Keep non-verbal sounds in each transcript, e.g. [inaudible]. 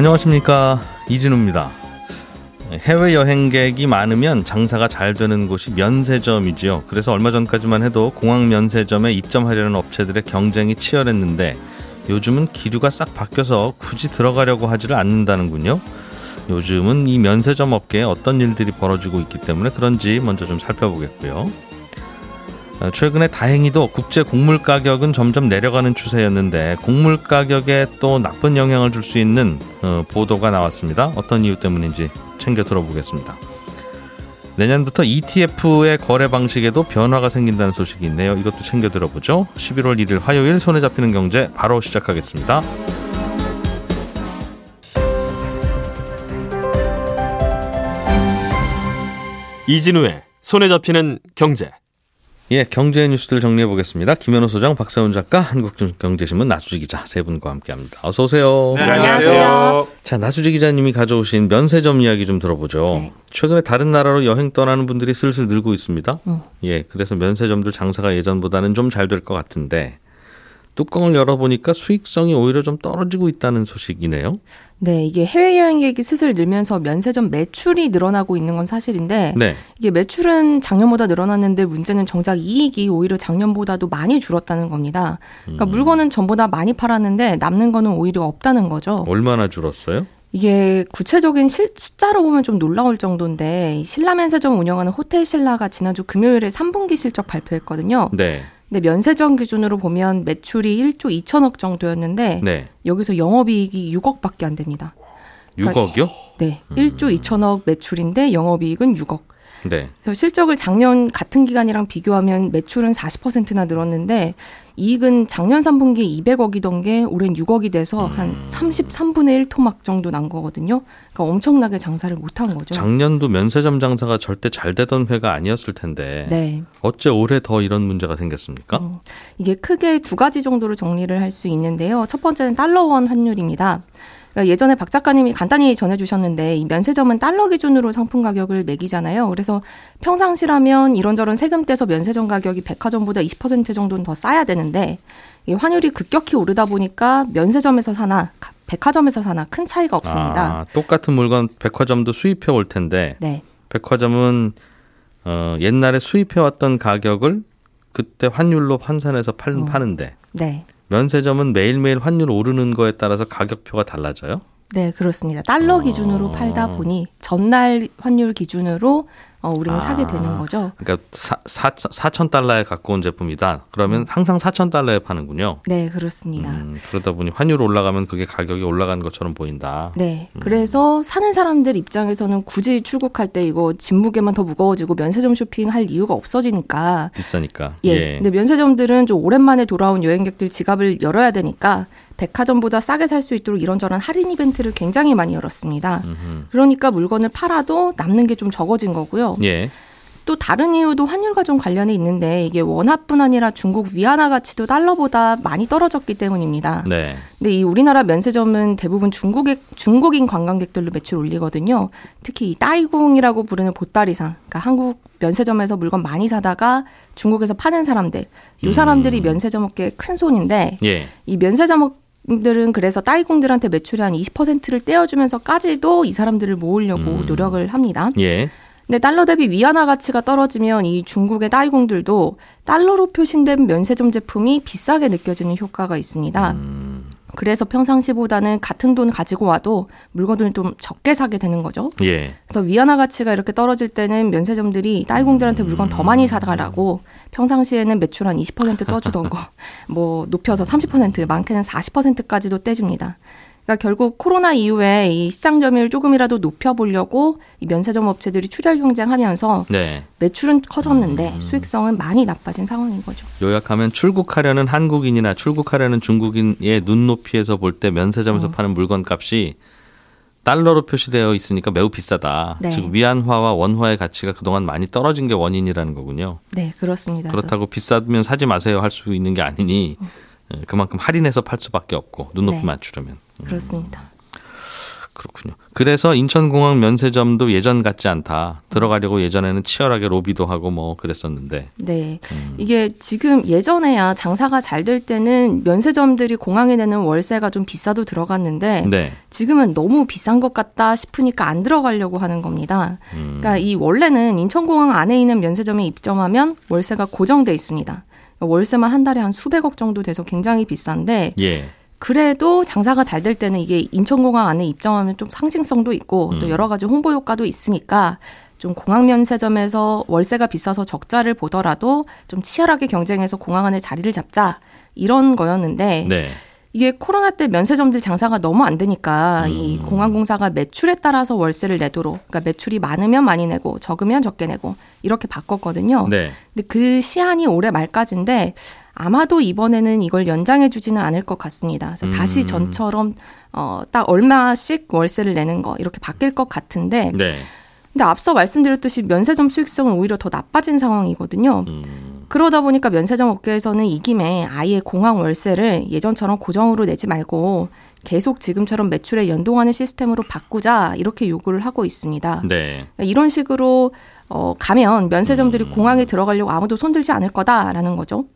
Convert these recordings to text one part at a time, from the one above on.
안녕하십니까 이진우입니다. 해외 여행객이 많으면 장사가 잘 되는 곳이 면세점이지요. 그래서 얼마 전까지만 해도 공항 면세점에 입점하려는 업체들의 경쟁이 치열했는데 요즘은 기류가 싹 바뀌어서 굳이 들어가려고 하지를 않는다는군요. 요즘은 이 면세점 업계에 어떤 일들이 벌어지고 있기 때문에 그런지 먼저 좀 살펴보겠고요. 어, 최근에 다행히도 국제 곡물 가격은 점점 내려가는 추세였는데 곡물 가격에 또 나쁜 영향을 줄 수 있는 어, 보도가 나왔습니다. 어떤 이유 때문인지 챙겨 들어보겠습니다. 내년부터 ETF의 거래 방식에도 변화가 생긴다는 소식이 있네요. 이것도 챙겨 들어보죠. 11월 1일 화요일 손에 잡히는 경제 바로 시작하겠습니다. 이진우의 손에 잡히는 경제. 예, 경제 뉴스들 정리해 보겠습니다. 김현우 소장, 박세훈 작가, 한국경제신문 나수지 기자 세 분과 함께합니다. 어서 오세요. 네, 안녕하세요. 자, 나수지 기자님이 가져오신 면세점 이야기 좀 들어보죠. 네. 최근에 다른 나라로 여행 떠나는 분들이 슬슬 늘고 있습니다. 음. 예, 그래서 면세점들 장사가 예전보다는 좀 잘 될 것 같은데 뚜껑을 열어보니까 수익성이 오히려 좀 떨어지고 있다는 소식이네요. 네, 이게 해외여행객이 슬슬 늘면서 면세점 매출이 늘어나고 있는 건 사실인데 네. 이게 매출은 작년보다 늘어났는데 문제는 정작 이익이 오히려 작년보다도 많이 줄었다는 겁니다. 그러니까 음. 물건은 전보다 많이 팔았는데 남는 거는 오히려 없다는 거죠. 얼마나 줄었어요? 이게 구체적인 실, 숫자로 보면 좀 놀라울 정도인데 이 신라 면세점 운영하는 호텔 신라가 지난주 금요일에 3분기 실적 발표했거든요. 네. 근데 면세점 기준으로 보면 매출이 1조 2천억 정도였는데 네. 여기서 영업이익이 6억밖에 안 됩니다. 6억이요? 네, 음. 1조 2천억 매출인데 영업이익은 6억. 네. 그래서 실적을 작년 같은 기간이랑 비교하면 매출은 40%나 늘었는데 이익은 작년 3분기에 200억이던 게 올해는 6억이 돼서 음. 한 33분의 1 토막 정도 난 거거든요. 그러니까 엄청나게 장사를 못한 거죠. 작년도 면세점 장사가 절대 잘 되던 회가 아니었을 텐데 네. 어째 올해 더 이런 문제가 생겼습니까? 음, 이게 크게 두 가지 정도로 정리를 할 수 있는데요. 첫 번째는 달러원 환율입니다. 그러니까 예전에 박 작가님이 간단히 전해주셨는데 이 면세점은 달러 기준으로 상품 가격을 매기잖아요. 그래서 평상시라면 이런저런 세금 떼서 면세점 가격이 백화점보다 20% 정도는 더 싸야 되는데 이 환율이 급격히 오르다 보니까 면세점에서 사나 가- 백화점에서 사나 큰 차이가 없습니다. 아, 똑같은 물건 백화점도 수입해 올 텐데 네. 백화점은 어, 옛날에 수입해 왔던 가격을 그때 환율로 환산해서 팔, 어. 파는데 네. 면세점은 매일매일 환율 오르는 거에 따라서 가격표가 달라져요? 네, 그렇습니다. 달러 어. 기준으로 팔다 보니 전날 환율 기준으로 어, 우리는 아. 사게 되는 거죠. 그러니까 사, 사, 4천 달러에 갖고 온 제품이다. 그러면 항상 4천 달러에 파는군요. 네, 그렇습니다. 음, 그러다 보니 환율 올라가면 그게 가격이 올라간 것처럼 보인다. 네. 음. 그래서 사는 사람들 입장에서는 굳이 출국할 때 이거 짐 무게만 더 무거워지고 면세점 쇼핑할 이유가 없어지니까. 비싸니까. 예. 근데 면세점들은 좀 오랜만에 돌아온 여행객들 지갑을 열어야 되니까 백화점보다 싸게 살 수 있도록 이런저런 할인 이벤트를 굉장히 많이 열었습니다. 음흠. 그러니까 물건을 팔아도 남는 게 좀 적어진 거고요. 예. 또 다른 이유도 환율과 좀 관련이 있는데 이게 원화뿐 아니라 중국 위안화 가치도 달러보다 많이 떨어졌기 때문입니다. 네. 근데 이 우리나라 면세점은 대부분 중국의 중국인 관광객들로 매출 올리거든요. 특히 이 따이궁이라고 부르는 보따리상, 그러니까 한국 면세점에서 물건 많이 사다가 중국에서 파는 사람들, 요 사람들이 음. 면세점 업계의 큰 손인데 예. 이 면세점 들은 그래서 따이궁들한테 매출의 한 20%를 떼어주면서까지도 이 사람들을 모으려고 음. 노력을 합니다. 예. 근데 달러 대비 위안화 가치가 떨어지면 이 중국의 따이궁들도 달러로 표신된 면세점 제품이 비싸게 느껴지는 효과가 있습니다. 음, 그래서 평상시보다는 같은 돈 가지고 와도 물건을 좀 적게 사게 되는 거죠. 예. 그래서 위안화 가치가 이렇게 떨어질 때는 면세점들이 딸공들한테 물건 더 많이 사달라고 평상시에는 매출 한 20% 떠주던 거 [laughs] 뭐 높여서 30% 많게는 40%까지도 떼줍니다. 그러니까 결국 코로나 이후에 이 시장 점유율 조금이라도 높여보려고 이 면세점 업체들이 출혈 경쟁하면서 네. 매출은 커졌는데 음. 수익성은 많이 나빠진 상황인 거죠. 요약하면 출국하려는 한국인이나 출국하려는 중국인의 눈높이에서 볼 때 면세점에서 어. 파는 물건 값이 달러로 표시되어 있으니까 매우 비싸다. 네. 즉 위안화와 원화의 가치가 그동안 많이 떨어진 게 원인이라는 거군요. 네, 그렇습니다. 그렇다고 비싸면 사지 마세요 할 수 있는 게 아니니 예, 그만큼 할인해서 팔 수밖에 없고 눈높이 네. 맞추려면 그래서 그렇습니다. 그렇군요. 그래서 인천공항 면세점도 예전 같지 않다. 들어가려고 예전에는 치열하게 로비도 하고 뭐 그랬었는데. 네. 이게 지금 예전에야 장사가 잘 될 때는 면세점들이 공항에 내는 월세가 좀 비싸도 들어갔는데 네. 지금은 너무 비싼 것 같다 싶으니까 안 들어가려고 하는 겁니다. 음. 그러니까 이 원래는 인천공항 안에 있는 면세점에 입점하면 월세가 고정돼 있습니다. 월세만 한 달에 한 수백억 정도 돼서 굉장히 비싼데 예. 그래도 장사가 잘 될 때는 이게 인천공항 안에 입점하면 좀 상징성도 있고 또 음. 여러 가지 홍보 효과도 있으니까 좀 공항 면세점에서 월세가 비싸서 적자를 보더라도 좀 치열하게 경쟁해서 공항 안에 자리를 잡자 이런 거였는데 네. 이게 코로나 때 면세점들 장사가 너무 안 되니까 이 음. 공항공사가 매출에 따라서 월세를 내도록 그러니까 매출이 많으면 많이 내고 적으면 적게 내고 이렇게 바꿨거든요. 네. 근데 그 시한이 올해 말까지인데 아마도 이번에는 이걸 연장해 주지는 않을 것 같습니다. 그래서 음. 다시 전처럼 어, 딱 얼마씩 월세를 내는 거 이렇게 바뀔 것 같은데 네. 근데 앞서 말씀드렸듯이 면세점 수익성은 오히려 더 나빠진 상황이거든요. 음. 그러다 보니까 면세점 업계에서는 이 김에 아예 공항 월세를 예전처럼 고정으로 내지 말고 계속 지금처럼 매출에 연동하는 시스템으로 바꾸자 이렇게 요구를 하고 있습니다. 네. 그러니까 이런 식으로 어, 가면 면세점들이 음. 공항에 들어가려고 아무도 손들지 않을 거다라는 거죠.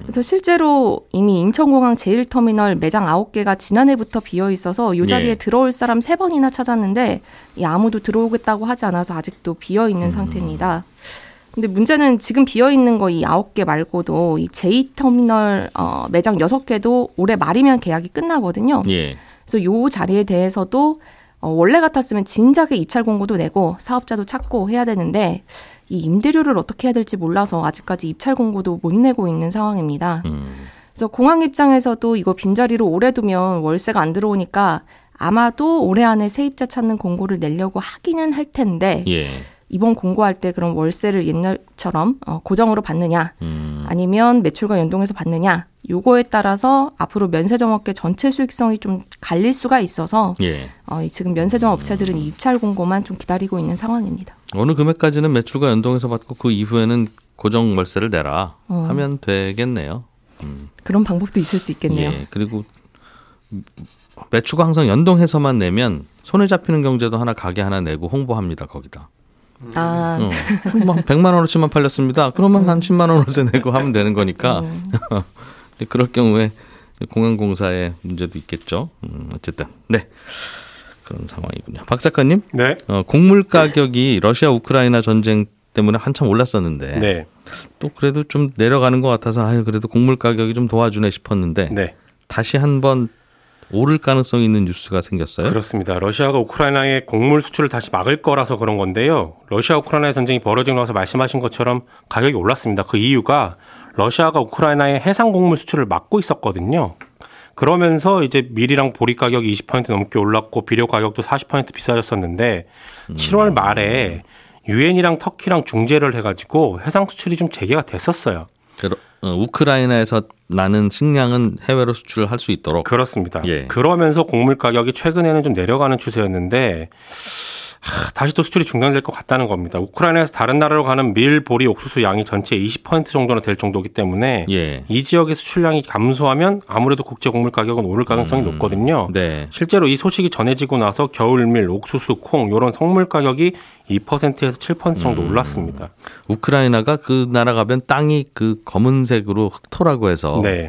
그래서 실제로 이미 인천공항 제1터미널 매장 9개가 지난해부터 비어 있어서 이 자리에 예. 들어올 사람 3번이나 찾았는데 이 아무도 들어오겠다고 하지 않아서 아직도 비어 있는 음. 상태입니다. 근데 문제는 지금 비어 있는 거이 9개 말고도 이 제2터미널 어, 매장 6개도 올해 말이면 계약이 끝나거든요. 예. 그래서 요 자리에 대해서도 어, 원래 같았으면 진작에 입찰 공고도 내고 사업자도 찾고 해야 되는데 이 임대료를 어떻게 해야 될지 몰라서 아직까지 입찰 공고도 못 내고 있는 상황입니다. 음. 그래서 공항 입장에서도 이거 빈자리로 오래 두면 월세가 안 들어오니까 아마도 올해 안에 세입자 찾는 공고를 내려고 하기는 할 텐데 예. 이번 공고할 때 그럼 월세를 옛날처럼 어, 고정으로 받느냐 음. 아니면 매출과 연동해서 받느냐 요거에 따라서 앞으로 면세점 업계 전체 수익성이 좀 갈릴 수가 있어서 예. 어, 이 지금 면세점 업체들은 이 입찰 공고만 좀 기다리고 있는 상황입니다. 어느 금액까지는 매출과 연동해서 받고 그 이후에는 고정 월세를 내라 어. 하면 되겠네요. 그런 방법도 있을 수 있겠네요. 예. 그리고 매출과 항상 연동해서만 내면 손에 잡히는 경제도 하나 가게 하나 내고 홍보합니다 거기다. 아, 어. 그럼 뭐 100만 원어치만 팔렸습니다. 그러면 한 10만 원어치 내고 하면 되는 거니까. 음. [laughs] 그럴 경우에 공항공사의 문제도 있겠죠. 음, 어쨌든 네 그런 상황이군요. 박 작가님, 네. 어, 곡물 가격이 러시아 우크라이나 전쟁 때문에 한참 올랐었는데 네. 또 그래도 좀 내려가는 것 같아서 아유 그래도 곡물 가격이 좀 도와주네 싶었는데 네. 다시 한번 오를 가능성이 있는 뉴스가 생겼어요. 그렇습니다. 러시아가 우크라이나의 곡물 수출을 다시 막을 거라서 그런 건데요. 러시아 우크라이나 전쟁이 벌어지고 나서 말씀하신 것처럼 가격이 올랐습니다. 그 이유가 러시아가 우크라이나의 해상 곡물 수출을 막고 있었거든요. 그러면서 이제 밀이랑 보리 가격이 20% 넘게 올랐고 비료 가격도 40% 비싸졌었는데 7월 말에 유엔이랑 터키랑 중재를 해가지고 해상 수출이 좀 재개가 됐었어요. 그, 어, 우크라이나에서 나는 식량은 해외로 수출을 할 수 있도록 그렇습니다. 예. 그러면서 곡물 가격이 최근에는 좀 내려가는 추세였는데 하, 다시 또 수출이 중단될 것 같다는 겁니다. 우크라이나에서 다른 나라로 가는 밀, 보리, 옥수수 양이 전체 20% 정도나 될 정도이기 때문에 예. 이 지역의 수출량이 감소하면 아무래도 국제 곡물 가격은 오를 가능성이 음. 높거든요. 네. 실제로 이 소식이 전해지고 나서 겨울밀, 옥수수, 콩 이런 성물 가격이 2%에서 7% 정도 음. 올랐습니다. 우크라이나가 그 나라 가면 땅이 그 검은색으로 흑토라고 해서 네,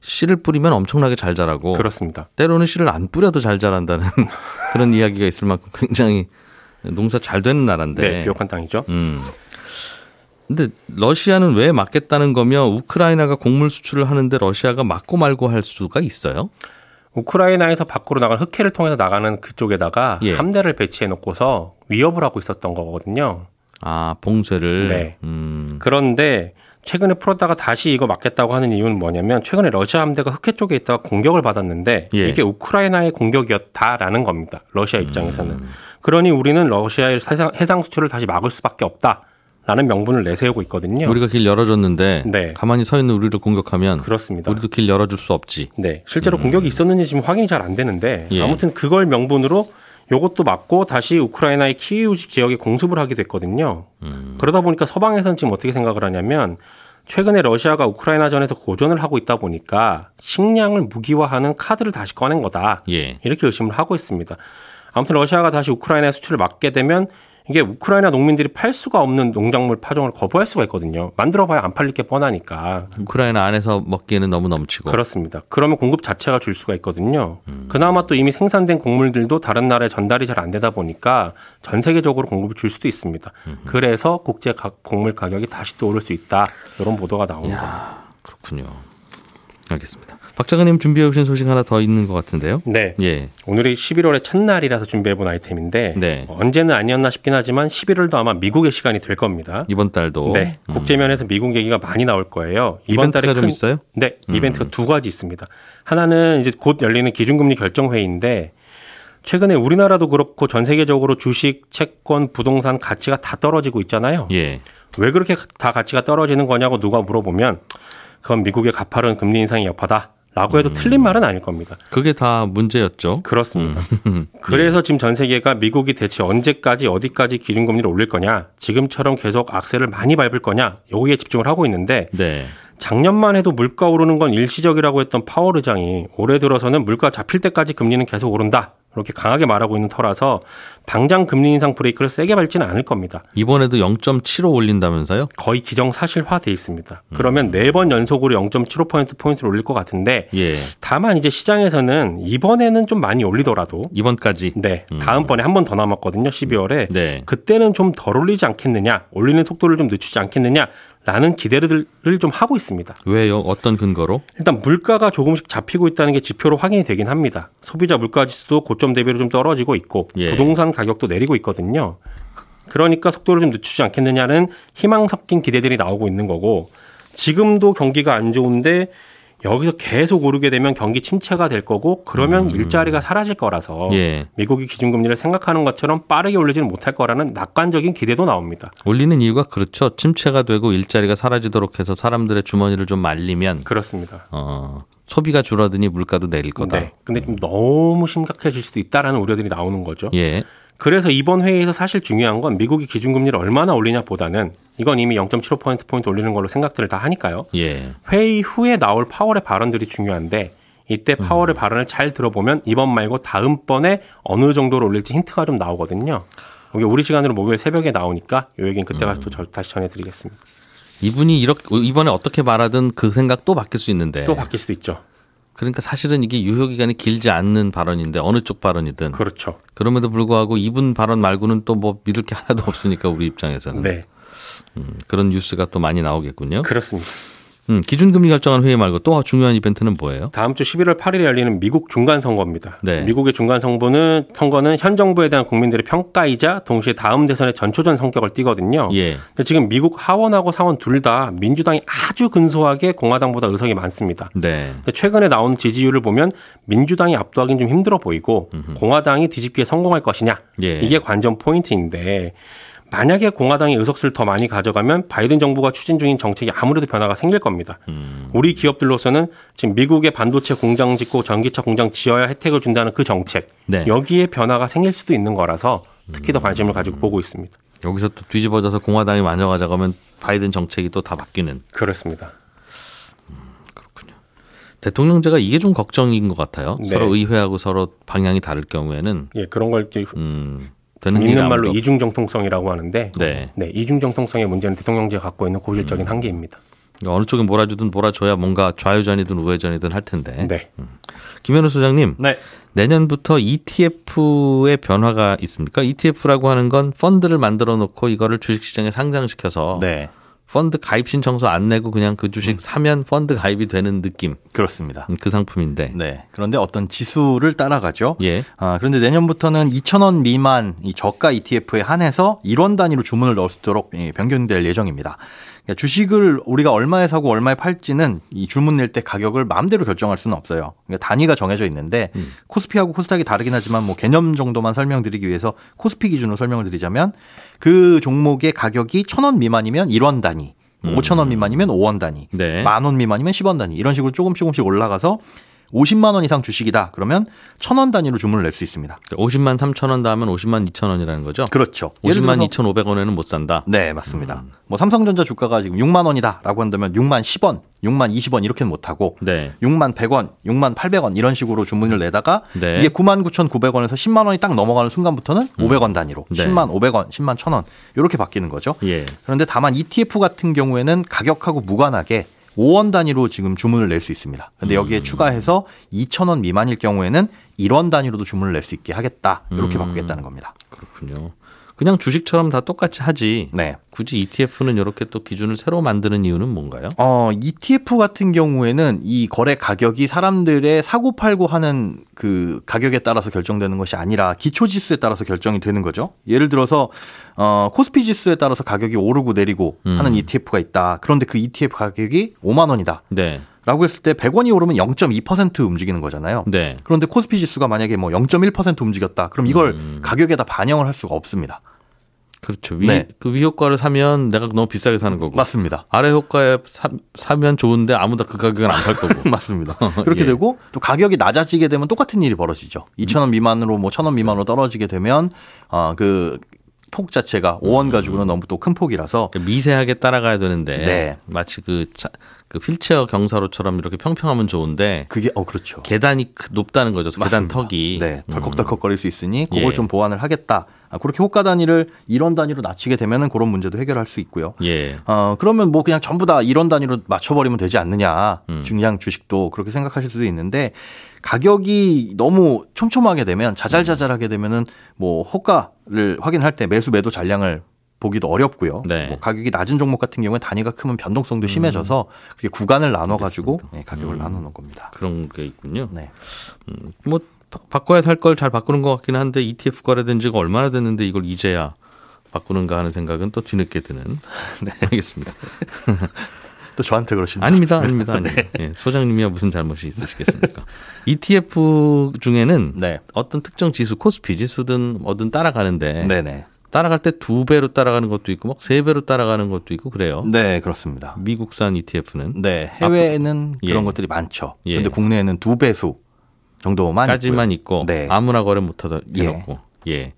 씨를 뿌리면 엄청나게 잘 자라고 그렇습니다. 때로는 씨를 안 뿌려도 잘 자란다는 [laughs] 그런 이야기가 있을 만큼 굉장히 농사 잘 되는 나라인데. 네, 비옥한 땅이죠. 음. 근데 러시아는 왜 막겠다는 거며 우크라이나가 곡물 수출을 하는데 러시아가 막고 말고 할 수가 있어요? 우크라이나에서 밖으로 나가는 흑해를 통해서 나가는 그쪽에다가 예. 함대를 배치해 놓고서 위협을 하고 있었던 거거든요. 아, 봉쇄를. 네. 음. 그런데 최근에 풀었다가 다시 이거 막겠다고 하는 이유는 뭐냐면 최근에 러시아 함대가 흑해 쪽에 있다가 공격을 받았는데 예. 이게 우크라이나의 공격이었다라는 겁니다. 러시아 입장에서는. 그러니 우리는 러시아의 해상, 해상 수출을 다시 막을 수밖에 없다 라는 명분을 내세우고 있거든요. 우리가 길 열어줬는데 네. 가만히 서 있는 우리를 공격하면 그렇습니다. 우리도 길 열어줄 수 없지. 네, 실제로 공격이 있었는지 지금 확인이 잘 안 되는데 예. 아무튼 그걸 명분으로 요것도 맞고 다시 우크라이나의 키이우 지역에 공습을 하게 됐거든요. 그러다 보니까 서방에서는 지금 어떻게 생각을 하냐면 최근에 러시아가 우크라이나전에서 고전을 하고 있다 보니까 식량을 무기화하는 카드를 다시 꺼낸 거다. 예. 이렇게 의심을 하고 있습니다. 아무튼 러시아가 다시 우크라이나에 수출을 막게 되면 이게 우크라이나 농민들이 팔 수가 없는 농작물 파종을 거부할 수가 있거든요. 만들어봐야 안 팔릴 게 뻔하니까. 우크라이나 안에서 먹기에는 너무 넘치고. 그렇습니다. 그러면 공급 자체가 줄 수가 있거든요. 그나마 또 이미 생산된 곡물들도 다른 나라에 전달이 잘 안 되다 보니까 전 세계적으로 공급을 줄 수도 있습니다. 그래서 국제 가- 곡물 가격이 다시 또 오를 수 있다. 이런 보도가 나오는 겁니다. 야, 그렇군요. 알겠습니다. 박 작가님 준비해 오신 소식 하나 더 있는 것 같은데요. 네. 예. 오늘이 11월의 첫날이라서 준비해 본 아이템인데 네. 언제는 아니었나 싶긴 하지만 11월도 아마 미국의 시간이 될 겁니다. 이번 달도 네, 국제면에서 미국 얘기가 많이 나올 거예요. 이번 이벤트가 달에 좀큰 있어요? 네, 이벤트가 두 가지 있습니다. 하나는 이제 곧 열리는 기준금리 결정 회의인데 최근에 우리나라도 그렇고 전 세계적으로 주식, 채권, 부동산 가치가 다 떨어지고 있잖아요. 예. 왜 그렇게 다 가치가 떨어지는 거냐고 누가 물어보면 그건 미국의 가파른 금리 인상이 여파다. 라고 해도 틀린 말은 아닐 겁니다. 그게 다 문제였죠. 그렇습니다. [laughs] 그래서 지금 전 세계가 미국이 대체 언제까지 어디까지 기준금리를 올릴 거냐, 지금처럼 계속 악셀을 많이 밟을 거냐, 여기에 집중을 하고 있는데 네. 작년만 해도 물가 오르는 건 일시적이라고 했던 파월 의장이 올해 들어서는 물가 잡힐 때까지 금리는 계속 오른다. 이렇게 강하게 말하고 있는 터라서 당장 금리 인상 브레이크를 세게 밟지는 않을 겁니다. 이번에도 0.75 올린다면서요? 거의 기정사실화돼 있습니다. 그러면 네 번 연속으로 0.75% 포인트를 올릴 것 같은데 예. 다만 이제 시장에서는 이번에는 좀 많이 올리더라도 이번까지. 네 다음번에 한 번 더 남았거든요. 12월에 네. 그때는 좀 덜 올리지 않겠느냐, 올리는 속도를 좀 늦추지 않겠느냐 라는 기대를 좀 하고 있습니다. 왜요? 어떤 근거로? 일단 물가가 조금씩 잡히고 있다는 게 지표로 확인이 되긴 합니다. 소비자 물가 지수도 고점 대비로 좀 떨어지고 있고 예. 부동산 가격도 내리고 있거든요. 그러니까 속도를 좀 늦추지 않겠느냐는 희망 섞인 기대들이 나오고 있는 거고 지금도 경기가 안 좋은데 여기서 계속 오르게 되면 경기 침체가 될 거고 그러면 일자리가 사라질 거라서 음. 예. 미국이 기준금리를 생각하는 것처럼 빠르게 올리지는 못할 거라는 낙관적인 기대도 나옵니다. 올리는 이유가 그렇죠. 침체가 되고 일자리가 사라지도록 해서 사람들의 주머니를 좀 말리면 그렇습니다. 어, 소비가 줄어드니 물가도 내릴 거다. 네. 근데 좀 너무 심각해질 수도 있다라는 우려들이 나오는 거죠. 예. 그래서 이번 회의에서 사실 중요한 건 미국이 기준금리를 얼마나 올리냐보다는 이건 이미 0.75%포인트 올리는 걸로 생각들을 다 하니까요. 예. 회의 후에 나올 파월의 발언들이 중요한데 이때 파월의 발언을 잘 들어보면 이번 말고 다음 번에 어느 정도로 올릴지 힌트가 좀 나오거든요. 이게 우리 시간으로 목요일 새벽에 나오니까 요 얘기는 그때 가서 또 저- 다시 전해드리겠습니다. 이분이 이렇게 이번에 어떻게 말하든 그 생각 또 바뀔 수 있는데. 또 바뀔 수도 있죠. 그러니까 사실은 이게 유효 기간이 길지 않는 발언인데 어느 쪽 발언이든 그렇죠. 그럼에도 불구하고 이분 발언 말고는 또 뭐 믿을 게 하나도 없으니까 우리 입장에서는 네. 음, 그런 뉴스가 또 많이 나오겠군요. 그렇습니다. 음, 기준금리 결정한 회의 말고 또 중요한 이벤트는 뭐예요? 다음 주 11월 8일에 열리는 미국 중간 선거입니다. 네. 미국의 중간 선거는 선거는 현 정부에 대한 국민들의 평가이자 동시에 다음 대선의 전초전 성격을 띠거든요. 예. 근데 지금 미국 하원하고 상원 둘 다 민주당이 아주 근소하게 공화당보다 의석이 많습니다. 네. 근데 최근에 나온 지지율을 보면 민주당이 압도하기는 좀 힘들어 보이고 공화당이 뒤집기에 성공할 것이냐 예. 이게 관전 포인트인데 만약에 공화당이 의석수를 더 많이 가져가면 바이든 정부가 추진 중인 정책이 아무래도 변화가 생길 겁니다. 음. 우리 기업들로서는 지금 미국의 반도체 공장 짓고 전기차 공장 지어야 혜택을 준다는 그 정책 네. 여기에 변화가 생길 수도 있는 거라서 특히 더 관심을 가지고 보고 있습니다. 여기서 또 뒤집어져서 공화당이 만져가자고 하면 바이든 정책이 또 다 바뀌는 그렇습니다. 대통령제가 이게 좀 걱정인 것 같아요. 네. 서로 의회하고 서로 방향이 다를 경우에는 예, 그런 걸 음, 되는 있는 말로 아무도 없- 이중 정통성이라고 하는데 네. 네, 이중 정통성의 문제는 대통령제가 갖고 있는 고질적인 한계입니다. 어느 쪽에 몰아주든 몰아줘야 뭔가 좌회전이든 우회전이든 할 텐데. 네. 김현우 소장님, 네. 내년부터 ETF의 변화가 있습니까? ETF라고 하는 건 펀드를 만들어 놓고 이거를 주식시장에 상장시켜서 네. 펀드 가입 신청서 안 내고 그냥 그 주식 사면 펀드 가입이 되는 느낌 그렇습니다. 음, 그 상품인데. 네. 그런데 어떤 지수를 따라가죠. 예. 아, 그런데 내년부터는 2,000원 미만 이 저가 ETF에 한해서 1원 단위로 주문을 넣을 수 있도록 예, 변경될 예정입니다. 그러니까 주식을 우리가 얼마에 사고 얼마에 팔지는 이 줄문 낼 때 가격을 마음대로 결정할 수는 없어요. 그러니까 단위가 정해져 있는데 음. 코스피하고 코스닥이 다르긴 하지만 뭐 개념 정도만 설명드리기 위해서 코스피 기준으로 설명을 드리자면 그 종목의 가격이 천 원 미만이면 1원 단위, 음. 5천 원 미만이면 5원 단위, 네. 만원 미만이면 10원 단위 이런 식으로 조금씩 조금씩 올라가서 50만 원 이상 주식이다. 그러면 천 원 단위로 주문을 낼 수 있습니다. 50만 3천 원 다음은 50만 2천 원이라는 거죠? 그렇죠. 예를 50만 들어서 2,500원에는 못 산다. 네, 맞습니다. 뭐 삼성전자 주가가 지금 6만 원이다라고 한다면 6만 10원, 6만 20원 이렇게는 못 하고 네. 6만 100원, 6만 800원 이런 식으로 주문을 내다가 네. 이게 9만 9,900원에서 10만 원이 딱 넘어가는 순간부터는 500원 단위로 네. 10만 500원, 10만 1,000원 이렇게 바뀌는 거죠. 예. 그런데 다만 ETF 같은 경우에는 가격하고 무관하게 5원 단위로 지금 주문을 낼 수 있습니다. 근데 음. 여기에 추가해서 2,000원 미만일 경우에는 1원 단위로도 주문을 낼 수 있게 하겠다. 이렇게 음. 바꾸겠다는 겁니다. 그렇군요. 그냥 주식처럼 다 똑같이 하지. 네. 굳이 ETF는 이렇게 또 기준을 새로 만드는 이유는 뭔가요? 어, ETF 같은 경우에는 이 거래 가격이 사람들의 사고 팔고 하는 그 가격에 따라서 결정되는 것이 아니라 기초 지수에 따라서 결정이 되는 거죠. 예를 들어서 어, 코스피 지수에 따라서 가격이 오르고 내리고 음. 하는 ETF가 있다. 그런데 그 ETF 가격이 5만 원이다. 네. 라고 했을 때 100원이 오르면 0.2% 움직이는 거잖아요. 네. 그런데 코스피 지수가 만약에 뭐 0.1% 움직였다. 그럼 이걸 음. 가격에다 반영을 할 수가 없습니다. 그렇죠. 위, 네. 그 위효과를 사면 내가 너무 비싸게 사는 거고. 맞습니다. 아래 효과에 사, 사면 좋은데 아무도 그 가격은 안팔 거고. [laughs] 맞습니다. [laughs] 그렇게 예. 되고 또 가격이 낮아지게 되면 똑같은 일이 벌어지죠. 2,000원 미만으로 뭐 1,000원 미만으로 떨어지게 되면 어그 폭 자체가 5원 가지고는 너무 또 큰 폭이라서 그러니까 미세하게 따라가야 되는데 네. 마치 그, 자, 그 휠체어 경사로처럼 이렇게 평평하면 좋은데 그게 어 그렇죠. 계단이 크- 높다는 거죠. 계단 맞습니다. 턱이. 네, 음. 덜컥덜컥거릴 수 있으니 그걸 예. 좀 보완을 하겠다. 아, 그렇게 호가 단위를 1원 단위로 낮추게 되면은 그런 문제도 해결할 수 있고요. 예. 어, 그러면 뭐 그냥 전부 다 1원 단위로 맞춰버리면 되지 않느냐. 음. 중량 주식도 그렇게 생각하실 수도 있는데 가격이 너무 촘촘하게 되면 자잘자잘하게 되면은 뭐 호가를 확인할 때 매수 매도 잔량을 보기도 어렵고요. 네. 뭐 가격이 낮은 종목 같은 경우에 단위가 크면 변동성도 심해져서 그렇게 구간을 나눠 가지고 네, 가격을 나눠 놓은 겁니다. 그런 게 있군요. 네. 뭐 바- 바꿔야 살걸잘 바꾸는 것 같긴 한데 ETF 거래된 지가 얼마나 됐는데 이걸 이제야 바꾸는가 하는 생각은 또 뒤늦게 드는. [laughs] 네, 알겠습니다. [laughs] 또 저한테 그러십니까? 아닙니다, 아닙니다, 아닙니다. [laughs] 예, 소장님이야 무슨 잘못이 있으시겠습니까? ETF 중에는 네. 어떤 특정 지수, 코스피 지수든 뭐든 따라가는데 네, 네. 따라갈 때 두 배로 따라가는 것도 있고 막 세 배로 따라가는 것도 있고 그래요. 네, 그렇습니다. 미국산 ETF는 네, 해외에는 예. 그런 것들이 많죠. 예. 그런데 국내에는 두 배수 정도만 까지만 있고요. 있고 네. 아무나 거래 못 하다 예. 해놓고 예.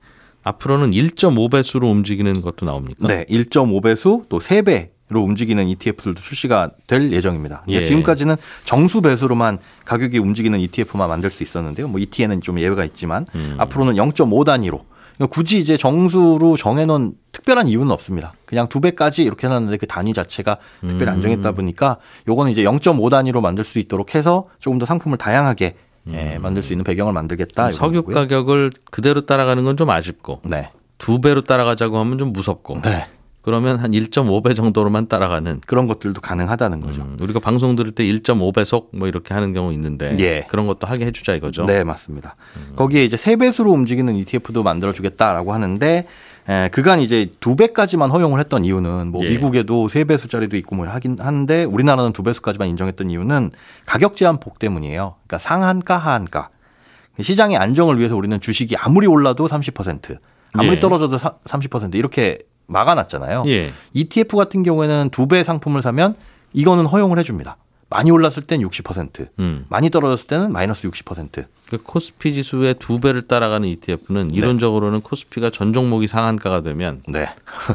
앞으로는 1.5배수로 움직이는 것도 나옵니까? 네, 1.5배수 또 3배로 움직이는 ETF들도 출시가 될 예정입니다. 그러니까 예. 지금까지는 정수 배수로만 가격이 움직이는 ETF만 만들 수 있었는데요. 뭐 ETN은 좀 예외가 있지만 음. 앞으로는 0.5 단위로 굳이 이제 정수로 정해놓은 특별한 이유는 없습니다. 그냥 두 배까지 이렇게 해놨는데 그 단위 자체가 특별히 음. 안 정했다 보니까 요거는 이제 0.5 단위로 만들 수 있도록 해서 조금 더 상품을 다양하게 예, 만들 수 있는 배경을 만들겠다. 음. 석유. 가격을 그대로 따라가는 건 좀 아쉽고 네. 두 배로 따라가자고 하면 좀 무섭고 네. 그러면 한 1.5배 정도로만 따라가는 그런 것들도 가능하다는 거죠. 음, 우리가 방송 들을 때 1.5배속 뭐 이렇게 하는 경우 있는데 예. 그런 것도 하게 해주자 이거죠. 네, 맞습니다. 거기에 이제 세 배수로 움직이는 ETF도 만들어 주겠다라고 하는데 에, 그간 이제 두 배까지만 허용을 했던 이유는 뭐 예. 미국에도 세 배수짜리도 있고 뭐 하긴 하는데 우리나라는 두 배수까지만 인정했던 이유는 가격 제한폭 때문이에요. 그러니까 상한가 하한가. 시장의 안정을 위해서 우리는 주식이 아무리 올라도 30% 아무리 예. 떨어져도 사, 30% 이렇게 막아놨잖아요. 예. ETF 같은 경우에는 두배 상품을 사면 이거는 허용을 해줍니다. 많이 올랐을 땐 60%, 음. 많이 떨어졌을 때는 마이너스 60%. 그 코스피 지수의 두 배를 따라가는 ETF는 이론적으로는 코스피가 전 종목이 상한가가 되면 네,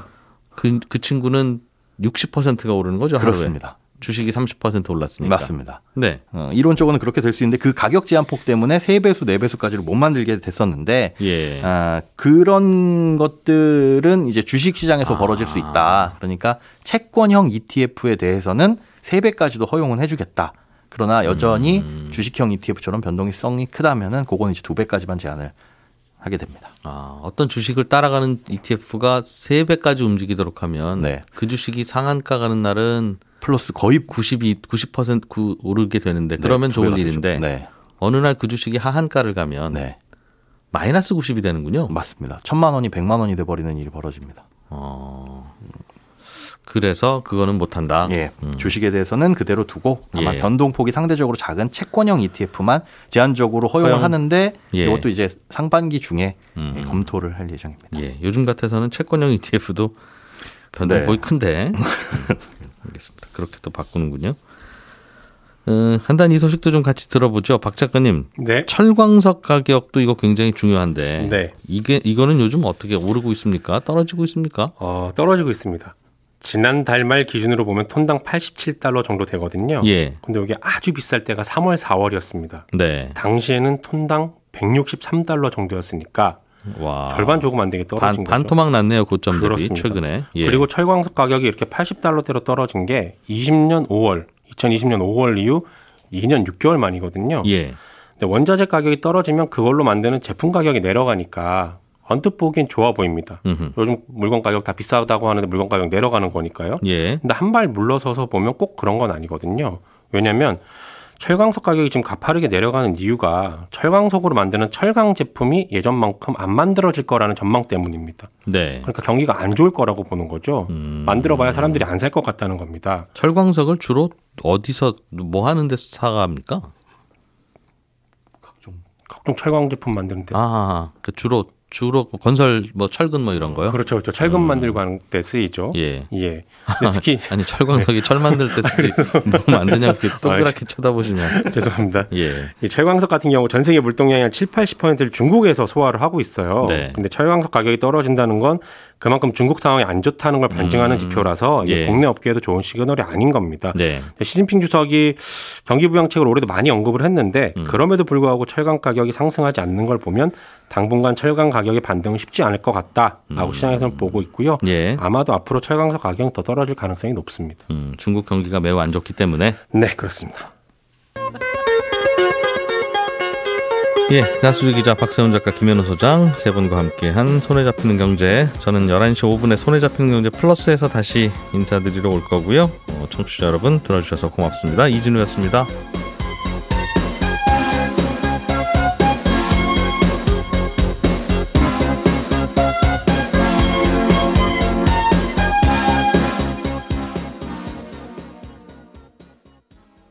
[laughs] 그, 그 친구는 60%가 오르는 거죠. 그렇습니다. 주식이 30% 올랐으니까. 맞습니다. 네. 어, 이론적으로는 그렇게 될 수 있는데 그 가격 제한폭 때문에 세배수네배수까지를 못 만들게 됐었는데 예. 아, 그런 것들은 이제 주식 시장에서 벌어질 수 있다. 그러니까 채권형 ETF에 대해서는 세배까지도 허용은 해 주겠다. 그러나 여전히 음. 주식형 ETF처럼 변동성이 크다면은 그거는 이제 두 배까지만 제한을 하게 됩니다. 아, 어떤 주식을 따라가는 ETF가 세배까지 움직이도록 하면 네. 그 주식이 상한가 가는 날은 플러스 거의 92, 90% 구- 오르게 되는데 그러면 네, 두 좋을 배가 되죠. 일인데 네. 어느 날 그 주식이 하한가를 가면 네. 마이너스 90이 되는군요. 맞습니다. 천만 원이 백만 원이 돼 버리는 일이 벌어집니다. 어. 그래서 그거는 못한다. 예, 주식에 대해서는 그대로 두고 아마 음. 예. 변동폭이 상대적으로 작은 채권형 ETF만 제한적으로 허용을 허용. 하는데 예. 이것도 이제 상반기 중에 음. 예, 검토를 할 예정입니다. 예, 요즘 같아서는 채권형 ETF도 변동폭이 네. 큰데. 음, [laughs] 알겠습니다. 그렇게 또 바꾸는군요. 어, 한단 이 소식도 좀 같이 들어보죠. 박 작가님, 네. 철광석 가격도 이거 굉장히 중요한데 네. 이게 이거는 요즘 어떻게 오르고 있습니까? 떨어지고 있습니까? 어, 떨어지고 있습니다. 지난 달 말 기준으로 보면 톤당 87달러 정도 되거든요. 예. 근데 이게 아주 비쌀 때가 3월, 4월이었습니다. 네. 당시에는 톤당 163달러 정도였으니까 와. 절반 조금 안 되게 떨어진 반, 반 거죠. 토막 났네요. 고점 대비 그렇습니다. 최근에. 예. 그리고 철광석 가격이 이렇게 80달러대로 떨어진 게 20년 5월, 2020년 5월 이후 2년 6개월 만이거든요. 예. 근데 원자재 가격이 떨어지면 그걸로 만드는 제품 가격이 내려가니까 언뜻 보기엔 좋아 보입니다. 음흠. 요즘 물건 가격 다 비싸다고 하는데 물건 가격 내려가는 거니까요. 예. 근데 한 발 물러서서 보면 꼭 그런 건 아니거든요. 왜냐하면 철광석 가격이 지금 가파르게 내려가는 이유가 철광석으로 만드는 철강 제품이 예전만큼 안 만들어질 거라는 전망 때문입니다. 네. 그러니까 경기가 안 좋을 거라고 보는 거죠. 음. 만들어봐야 사람들이 안 살 것 같다는 겁니다. 철광석을 주로 어디서 뭐 하는 데서 사갑니까? 각종 철광 제품 만드는 데. 아, 그 주로 주로 건설 뭐 철근 뭐 이런 거요? 그렇죠, 그렇죠. 철근 만들고 하는 데 쓰이죠. 예. 예. [laughs] 특히 아니 철광석이 철 만들 때 쓰지 [laughs] 뭐 만드냐 이렇게 동그랗게 쳐다보시면 [laughs] 죄송합니다. 예. 이 철광석 같은 경우 전 세계 물동량의 한 7, 80%를 중국에서 소화를 하고 있어요. 네. 근데 철광석 가격이 떨어진다는 건 그만큼 중국 상황이 안 좋다는 걸 반증하는 음. 지표라서 예. 국내 업계에도 좋은 시그널이 아닌 겁니다. 네. 시진핑 주석이 경기 부양책을 올해도 많이 언급을 했는데 음. 그럼에도 불구하고 철강 가격이 상승하지 않는 걸 보면 당분간 철강 가격 의 반등은 쉽지 않을 것 같다라고 음. 시장에서는 보고 있고요. 예. 아마도 앞으로 철강석 가격은 더 떨어질 가능성이 높습니다. 음, 중국 경기가 매우 안 좋기 때문에 네, 그렇습니다. 예, 나수지 기자, 박세훈 작가, 김현우 소장 세 분과 함께한 손에 잡히는 경제. 저는 11시 5분에 손에 잡히는 경제 플러스에서 다시 인사드리러 올 거고요. 어, 청취자 여러분 들어주셔서 고맙습니다. 이진우였습니다.